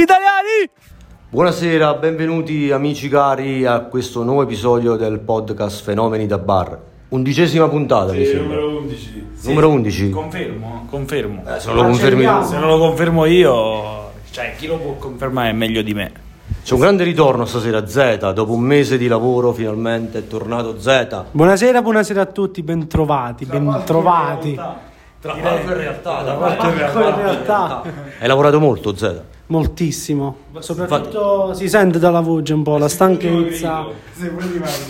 Italiani! Buonasera, benvenuti amici cari a questo nuovo episodio del podcast Fenomeni da Bar. Undicesima puntata, mi Sì, sembra. numero 11. Numero 11. Confermo, confermo. Eh, se non lo confermi. Se non lo confermo io, cioè chi lo può confermare è meglio di me. C'è un grande ritorno stasera, Z. Dopo un mese di lavoro, finalmente è tornato Z. Buonasera, buonasera a tutti, bentrovati, bentrovati. Tra palco e realtà, tra palco e realtà. Hai lavorato molto, Z. Moltissimo, soprattutto si sente dalla voce un po' la stanchezza.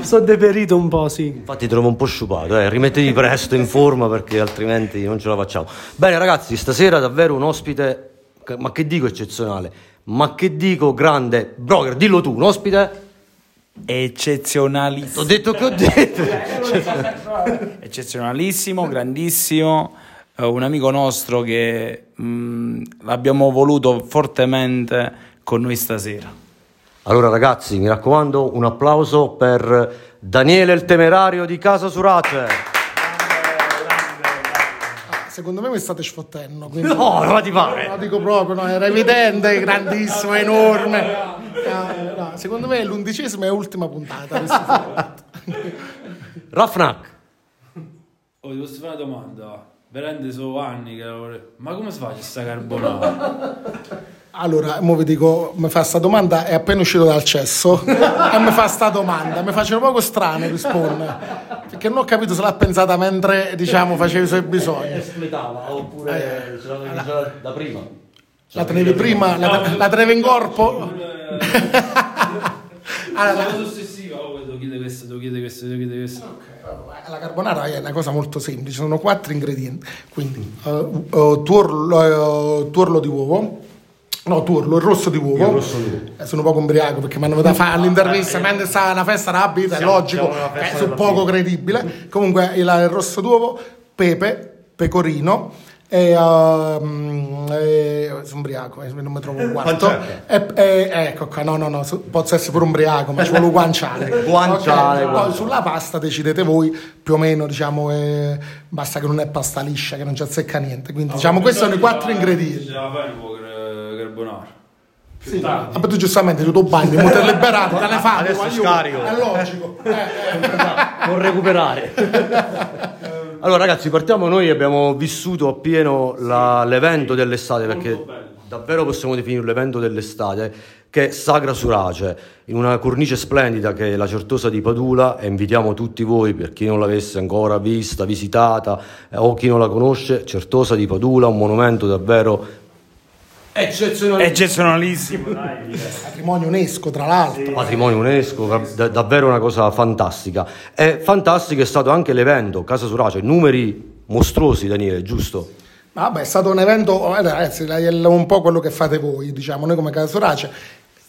Sto deperito un po', sì. Infatti ti trovo un po' sciupato, eh. rimettiti presto in forma perché altrimenti non ce la facciamo. Bene ragazzi, stasera davvero un ospite, ma che dico eccezionale, ma che dico grande, Broker, dillo tu, un ospite? Eccezionalissimo. Ho detto che ho detto. Eccezionalissimo, grandissimo. Eh, un amico nostro che mh, l'abbiamo voluto fortemente con noi stasera. Allora ragazzi, mi raccomando, un applauso per Daniele il temerario di Casa Surace. Secondo me mi state sfottendo. quindi- No, ma ti pare? No, dico proprio, no, era evidente, grandissimo, enorme. No, no, secondo me è l'undicesima e ultima puntata. Rafnak. Oh, ti posso fare una domanda? Veramente sono anni che lavoro. Ma come si fa questa carbonara? Allora, mo vi dico, mi fa sta domanda, è appena uscito dal cesso e mi fa sta domanda, mi faccio un poco strano risponde, perché non ho capito se l'ha pensata mentre, diciamo, faceva i suoi bisogni. Espletava oppure ce l'avevi già da prima? La tenevi prima, la, la tenevi in corpo? Allora, La cosa ossessiva, oh, devo chiedere questo, devo chiedere questo, devo chiedere questo. La carbonara è una cosa molto semplice, sono quattro ingredienti, quindi eh, eh, tuorlo, eh, tuorlo di uovo, no tuorlo, il rosso di uovo, Eh, sono un po' ubriaco perché mi hanno venuto a fare all'intervista mentre stava una festa rapida, è logico, è poco credibile, comunque il, il rosso d'uovo, pepe, pecorino, e, ehm, e sono ubriaco, eh, non mi trovo un guanto. E, e- ecco qua, no, no, no, posso essere pure ubriaco, ma ci vuole un guanciale. Guanciale, Ok, poi guanciale. sulla pasta decidete voi, più o meno, diciamo, eh, basta che non è pasta liscia, che non ci azzecca niente. Quindi, diciamo, questi sono i quattro ingredienti. Ce la fai un po' car- carbonara. Sì, ma tu giustamente tu tu bagni, mo te liberato, te ne fai. Adesso io- scarico. È logico. Eh, eh. non recuperare. allora ragazzi, partiamo. Noi abbiamo vissuto appieno la- l'evento dell'estate perché davvero possiamo definire l'evento dell'estate che è Sagra Surace in una cornice splendida che è la Certosa di Padula. E invitiamo tutti voi per chi non l'avesse ancora vista, visitata eh, o chi non la conosce, Certosa di Padula, un monumento davvero Eccezionalissimo, dai. Patrimonio UNESCO, tra l'altro. patrimonio UNESCO, da- davvero una cosa fantastica. E fantastico è stato anche l'evento Casa Surace, numeri mostruosi Daniele, giusto? Vabbè, è stato un evento, ragazzi, è un po' quello che fate voi, diciamo, noi come Casa Sorace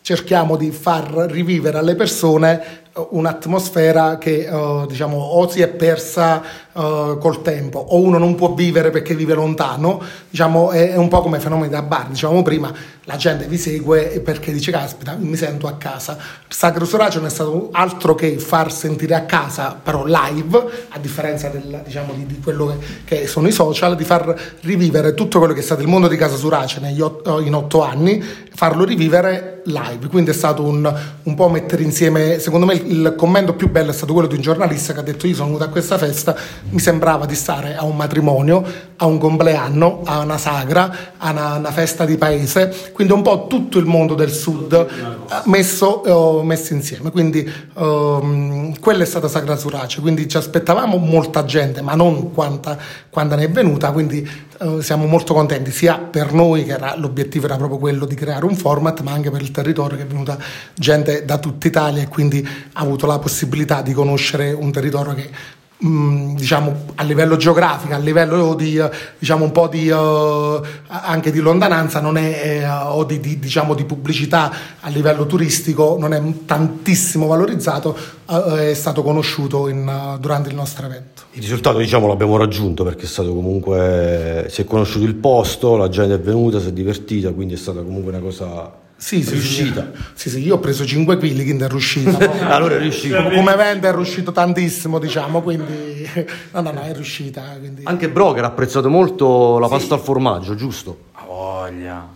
cerchiamo di far rivivere alle persone un'atmosfera che eh, diciamo o si è persa eh, col tempo o uno non può vivere perché vive lontano diciamo è, è un po' come fenomeni da bar. Dicevamo prima la gente vi segue perché dice caspita mi sento a casa Sacro Sorace non è stato altro che far sentire a casa però live a differenza del, diciamo, di, di quello che, che sono i social di far rivivere tutto quello che è stato il mondo di Casa Surace negli otto- in otto anni farlo rivivere live. Quindi è stato un, un po' mettere insieme secondo me il, il commento più bello è stato quello di un giornalista che ha detto io sono venuto a questa festa mi sembrava di stare a un matrimonio a un compleanno a una sagra a una, una festa di paese. Quindi un po' tutto il mondo del sud eh, messo, eh, messo insieme. Quindi ehm, quella è stata Sagra Surace. Quindi ci aspettavamo molta gente ma non quanta, quanta ne è venuta. Quindi eh, siamo molto contenti sia per noi che era, l'obiettivo era proprio quello di creare un format ma anche per il territorio che è venuta gente da tutta Italia e quindi ha avuto la possibilità di conoscere un territorio che mh, diciamo a livello geografico, a livello di eh, diciamo un po' di eh, anche di lontananza non è eh, o di, di, diciamo di pubblicità a livello turistico non è tantissimo valorizzato, eh, è stato conosciuto in, durante il nostro evento. Il risultato diciamo l'abbiamo raggiunto perché è stato comunque, si è conosciuto il posto, la gente è venuta, si è divertita, quindi è stata comunque una cosa Sì, sì, riuscita. Sì, sì, io ho preso 5 kg, quindi è riuscito. Allora è riuscito. Come evento è riuscito tantissimo, diciamo, quindi no, no, no, è riuscita. Quindi... Anche Broker ha apprezzato molto la pasta al formaggio, giusto? Ha voglia.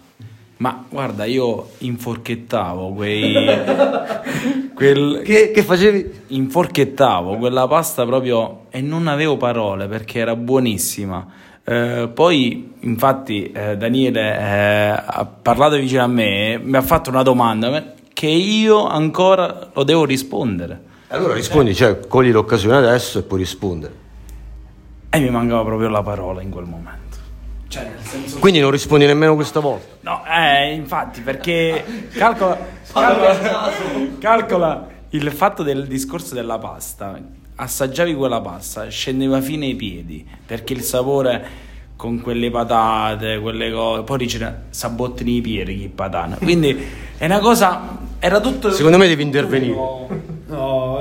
Ma guarda, io inforchettavo quei. quel, Che, che facevi? inforchettavo quella pasta proprio e non avevo parole perché era buonissima. Eh, poi, infatti, eh, Daniele eh, ha parlato vicino a me mi ha fatto una domanda ma- che io ancora lo devo rispondere. Allora rispondi, cioè cogli l'occasione adesso e puoi rispondere. E mi mancava proprio la parola in quel momento. Cioè, nel senso. Quindi non rispondi nemmeno questa volta. No, eh, infatti, perché calcola, calcola, calcola il fatto del discorso della pasta. Assaggiavi quella pasta, scendeva fino ai piedi, perché il sapore con quelle patate, quelle cose, poi dice sabottini i piedi, che patana. Quindi è una cosa, era tutto... Secondo me devi intervenire.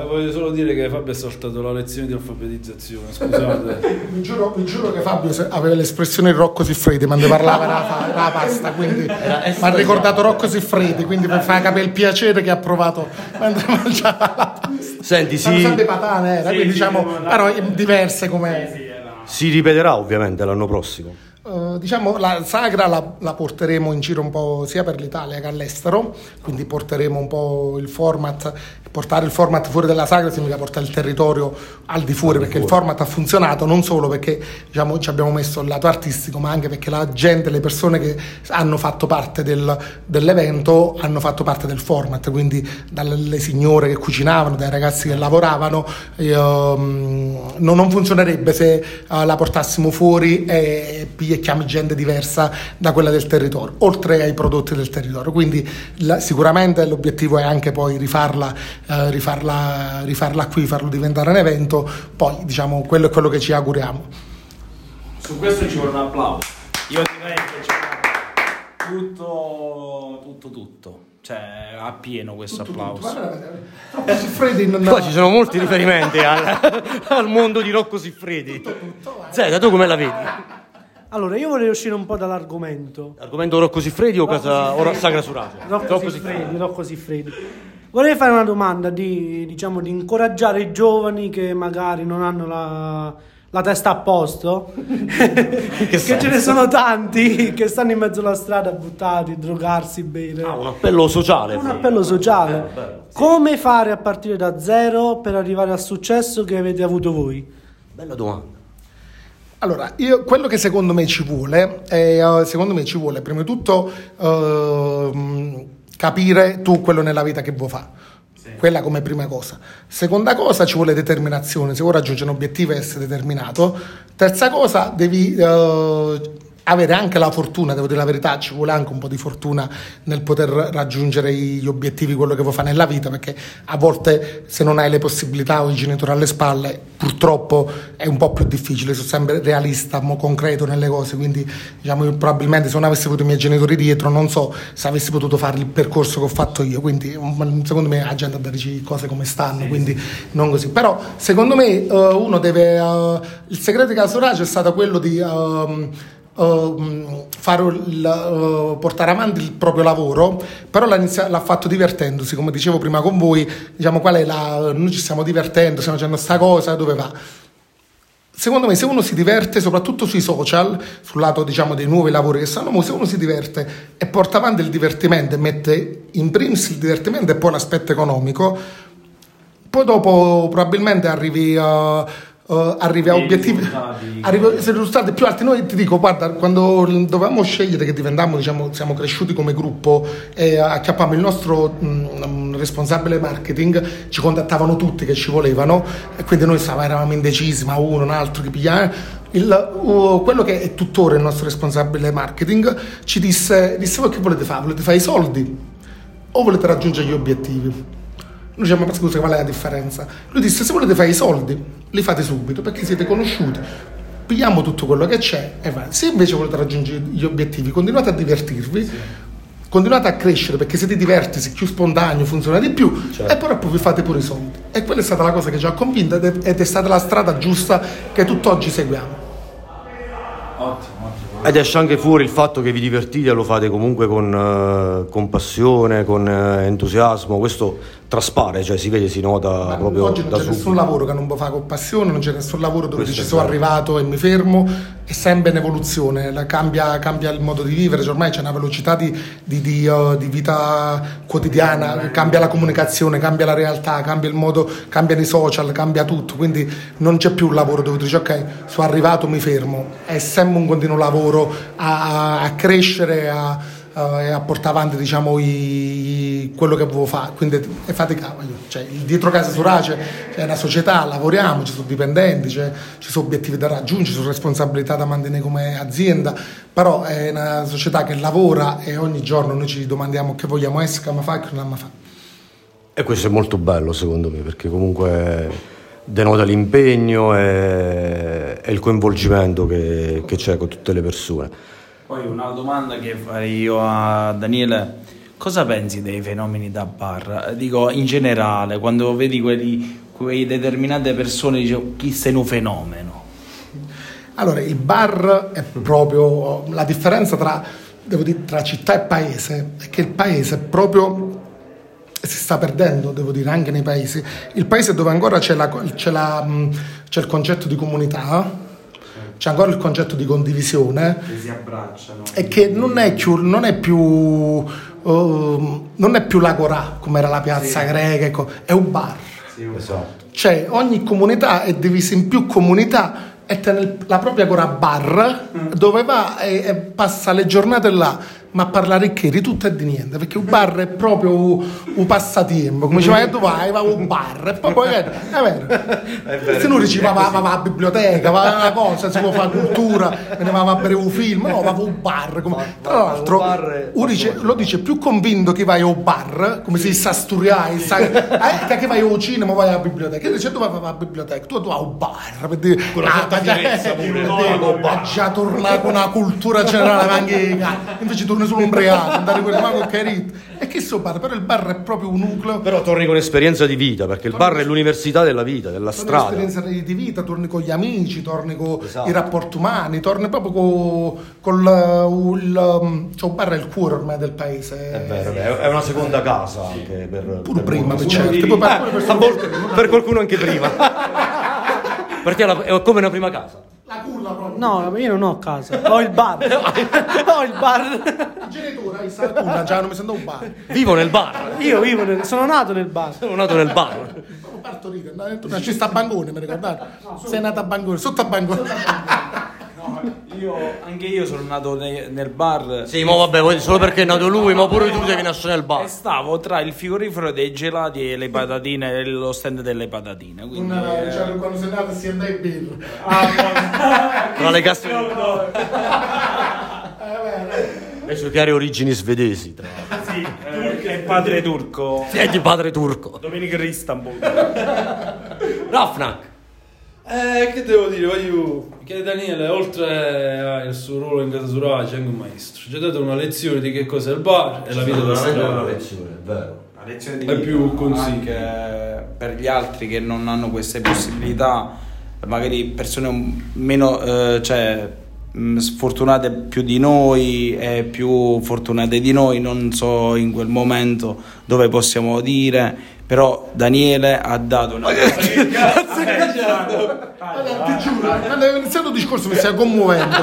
Eh, voglio solo dire che Fabio ha saltato la lezione di alfabetizzazione, scusate. Vi giuro, vi giuro che Fabio aveva l'espressione Rocco Siffredi quando parlava fa- della pasta, quindi mi ha ricordato Rocco Siffredi, quindi per far capire il piacere che ha provato mentre mangiava la pasta. Senti, si, sempre patane era, quindi diciamo, però diverse come... si ripeterà ovviamente l'anno prossimo. Eh, diciamo la sagra la, la porteremo in giro un po' sia per l'Italia che all'estero, quindi porteremo un po' il format. Portare il format fuori dalla sagra significa portare il territorio al di fuori perché il format ha funzionato non solo perché diciamo, ci abbiamo messo il lato artistico, ma anche perché la gente, le persone che hanno fatto parte del- dell'evento hanno fatto parte del format, quindi dalle signore che cucinavano, dai ragazzi che lavoravano. ehm, non, non funzionerebbe se eh, la portassimo fuori e pigliamo gente diversa da quella del territorio, oltre ai prodotti del territorio. Quindi la- sicuramente l'obiettivo è anche poi rifarla, eh, rifarla, rifarla qui, farlo diventare un evento, poi diciamo quello è quello che ci auguriamo. Su questo ci vuole un applauso. Io direi che c'è tutto, tutto, tutto. Cioè, a pieno questo applauso. Rocco Siffredi non- Qua ci sono molti riferimenti al, al mondo di Rocco Siffredi. Zeta, tu come la vedi? Allora, io vorrei uscire un po' dall'argomento. Argomento Rocco Siffredi o casa o Sagra Surace? Rocco Siffredi, Rocco Siffredi. Vorrei fare una domanda di, diciamo, di incoraggiare i giovani che magari non hanno la, la testa a posto, che ce ne sono tanti che stanno in mezzo alla strada buttati, drogarsi, bere. Ah, un appello sociale. un appello sociale. Come fare a partire da zero per arrivare al successo che avete avuto voi? Bella domanda. Allora, io, quello che secondo me ci vuole, è, eh, secondo me ci vuole prima di tutto ehm, capire tu quello nella vita che vuoi fare. Quella come prima cosa. Seconda cosa ci vuole determinazione, se vuoi raggiungere un obiettivo e essere determinato. Terza cosa devi eh, avere anche la fortuna, devo dire la verità, ci vuole anche un po' di fortuna nel poter raggiungere gli obiettivi, quello che vuoi fare nella vita, perché a volte se non hai le possibilità o i genitori alle spalle, purtroppo è un po' più difficile, sono sempre realista, mo concreto nelle cose, quindi diciamo probabilmente se non avessi avuto i miei genitori dietro non so se avessi potuto fare il percorso che ho fatto io, quindi secondo me la gente deve dire cose come stanno, quindi non così. Però secondo me eh, uno deve, eh, il segreto di Casorace è stato quello di... ehm, ehm, fare il- eh, portare avanti il proprio lavoro, però l'ha, inizia- l'ha fatto divertendosi, come dicevo prima con voi, diciamo qual è la, noi ci stiamo divertendo, stiamo facendo sta cosa, dove va? Secondo me se uno si diverte, soprattutto sui social, sul lato diciamo dei nuovi lavori che stanno, se uno si diverte e porta avanti il divertimento e mette in primis il divertimento e poi l'aspetto economico, poi dopo probabilmente arrivi a, eh, arrivi a obiettivi arrivi a risultati più alti noi ti dico guarda quando dovevamo scegliere che diventammo diciamo siamo cresciuti come gruppo e acchiappammo il nostro mm, responsabile marketing ci contattavano tutti che ci volevano e quindi noi stavamo, eravamo indecisi ma uno un altro che pigliava. Il, uh, quello che è tuttora il nostro responsabile marketing ci disse disse voi che volete fare? volete fare i soldi? O volete raggiungere gli obiettivi noi diciamo, ma scusa, qual è la differenza? Lui disse, se volete fare i soldi, li fate subito, perché siete conosciuti. Pigliamo tutto quello che c'è e va. Se invece volete raggiungere gli obiettivi, continuate a divertirvi, continuate a crescere, perché se ti diverti, sei più spontaneo, funziona di più, e però poi vi fate pure i soldi. E quella è stata la cosa che ci ha convinto ed è, ed è stata la strada giusta che tutt'oggi seguiamo. Ottimo, ottimo. Ed esce anche fuori il fatto che vi divertite e lo fate comunque con, eh, con passione, con eh, entusiasmo. Questo traspare, cioè si vede, si nota Ma proprio oggi non da c'è subito. nessun lavoro che non può fare con passione, non c'è nessun lavoro dove Questo ci è sono arrivato e mi fermo, è sempre in evoluzione, la- cambia, cambia il modo di vivere, cioè ormai c'è una velocità di, di- di, uh, di vita quotidiana, cambia la comunicazione, cambia la realtà, cambia il modo, cambiano i social, cambia tutto, quindi non c'è più un lavoro dove dici ok, sono arrivato, mi fermo, è sempre un continuo lavoro a, a crescere, a, a- e a portare avanti diciamo i- quello che volevo fare quindi è faticavo io. cioè, dietro casa Surace è una società lavoriamo ci sono dipendenti c'è- ci sono obiettivi da raggiungere ci sono responsabilità da mantenere come azienda però è una società che lavora e ogni giorno noi ci domandiamo che vogliamo essere come fa e che non abbiamo fa E questo è molto bello secondo me, perché comunque denota l'impegno e, e il coinvolgimento che, che c'è con tutte le persone. Poi una domanda che farei io a Daniele, cosa pensi dei fenomeni da bar? Dico in generale, quando vedi quelli, quei determinate persone, dici chi sei un fenomeno? Allora, il bar è proprio la differenza tra, dire, tra città e paese, è che il paese è proprio si sta perdendo, devo dire, anche nei paesi. Il paese dove ancora c'è, la- c'è la, c'è il concetto di comunità, c'è ancora il concetto di condivisione, Che si abbracciano. e che non è più, non è più, ehm, non è più l'agorà come era la piazza greca, ecco, è un bar. Esatto. Cioè ogni comunità è divisa in più comunità e tiene la propria agora bar dove va e, e passa le giornate là ma a parlare che di tutto e di niente perché un bar è proprio un, un passatempo come diceva tu vai va a un bar e poi, poi è, vero. Se non dici va, va, va, va a biblioteca va a una cosa si può fare cultura me ne va a bere un film no va a un bar come- tra l'altro un bar è- uno dice- lo dice più convinto che vai a un bar come se sa sturiare sa, eh, che vai al cinema vai alla biblioteca. E dice tu vai vai alla biblioteca tu, tu vai a un bar per dire Con la ah, già- torna con una cultura generale anche invece torni solo ubriaco andare con ma con carito e che so bar però il bar è proprio un nucleo Però torni con esperienza di vita, perché il bar è l'università della vita, della torni strada. un'esperienza di di vita, torni con gli amici, torni con Esatto. i rapporti umani, torni proprio con, con il, il, um, cioè un bar è il cuore ormai del paese. È vero, è una seconda casa anche per, Pure per prima, per certo. Poi per- per- per qualcuno anche prima. perché è come una prima casa. La culla proprio. No, io non ho casa, ho il bar. ho il bar. Il genitore hai la culla, già non mi sento un bar. Vivo nel bar. Io vivo nel, sono nato nel bar. Sono nato nel bar. Proprio partorito, no, ci sta a Bangone, mi ricordate? Sei nato a Bangone, sotto a Bangone. Io, anche io sono nato ne- nel bar Sì, ma vabbè, solo perché è nato lui, ma pure tu devi nascere nel e bar. stavo tra il frigorifero dei gelati e le patatine e lo stand delle patatine. Quindi, Un, eh, cioè, quando sei nato si andava in birra. Tra le casse Eh, le sue chiare origini svedesi. Tra l'altro. sì, eh, è padre turco. È di padre turco. Domenico Istanbul. Rafnak. Eh, che devo dire, voglio... Che Daniele, oltre al suo ruolo in casa Surace, è anche un maestro. Ci ha dato una lezione di che cos'è il bar e la vita da strada. lezione, è vero. Una lezione di È più consiglio. anche per gli altri che non hanno queste possibilità, magari persone un- meno, eh, cioè, mh, sfortunate più di noi e più fortunate di noi, non so in quel momento dove possiamo dire, però Daniele ha dato una... Guarda, ti giuro, quando avevo iniziato il discorso mi stai commuovendo.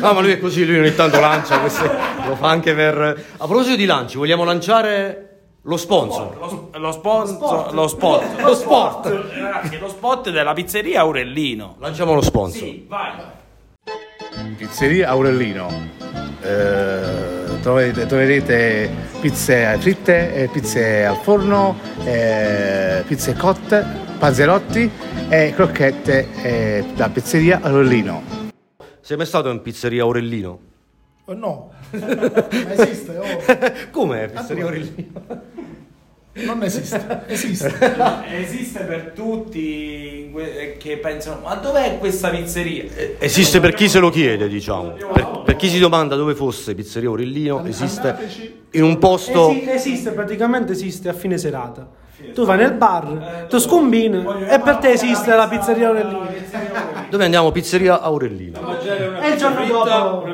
No, ma lui è così, lui ogni tanto lancia queste. Lo fa anche per. A proposito di lanci, vogliamo lanciare lo sponsor. Lo, lo sponsor, lo spot, Lo sport. Ragazzi, lo spot della pizzeria Aurellino. Lanciamo lo sponsor. vai. Pizzeria Aurellino. Eh, troverete, troverete pizze fritte, eh, pizze al forno, eh, pizze cotte, panzerotti e crocchette eh, da pizzeria Aurellino. Sei mai stato in pizzeria Aurellino? Oh, no, Ma esiste, oh. Come? Pizzeria Aurellino? Non esiste, esiste. esiste per tutti eh, che pensano, ma dov'è questa pizzeria? Eh, esiste per chi se lo chiede, diciamo. Per, per chi si domanda dove fosse Pizzeria Orellino, esiste in un posto... Esiste, esiste, praticamente esiste a fine serata. Tu vai nel bar, tu eh, scombini e per te esiste la pizzeria Aurellino. Dove andiamo? Pizzeria Aurellino. E il giorno dopo...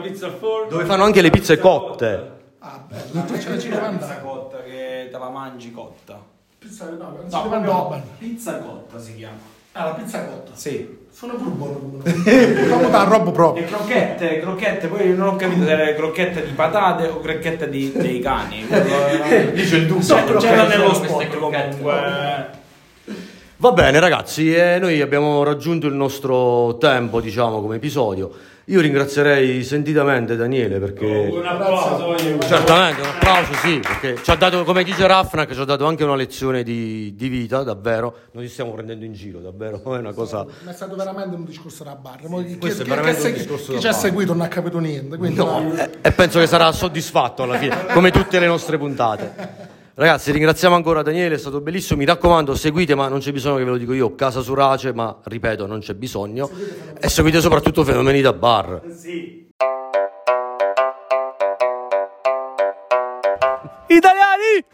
Dove fanno anche le pizze cotte. Ah, bello, 350 te la mangi cotta. Pizza, no, No, andare. pizza cotta si chiama. Ah, la pizza cotta. Sì. Sono pure buono. Come da roba Le proprio. crocchette, crocchette, poi non ho capito se erano crocchette di patate o crocchette di, dei cani. Lì c'è il dubbio. So, C'era nello crocchette. comunque. Va bene ragazzi, eh, noi abbiamo raggiunto il nostro tempo, diciamo, come episodio. Io ringrazierei sentitamente Daniele perché... Un applauso. Certamente, un applauso, sì, perché ci ha dato, come dice Raffnac, ci ha dato anche una lezione di, di vita, davvero. Noi ci stiamo prendendo in giro, davvero, è una cosa... Ma è stato veramente un discorso da bar. Mo chi, questo è chi- veramente chi- un chi- discorso chi da ci ha seguito non ha capito niente. Quindi no. E, e penso che sarà soddisfatto alla fine, come tutte le nostre puntate. Ragazzi, ringraziamo ancora Daniele, è stato bellissimo. Mi raccomando, seguite, ma non c'è bisogno che ve lo dico io, Casa Surace, ma ripeto, non c'è bisogno. E seguite soprattutto Fenomeni da Bar. Sì. Italiani!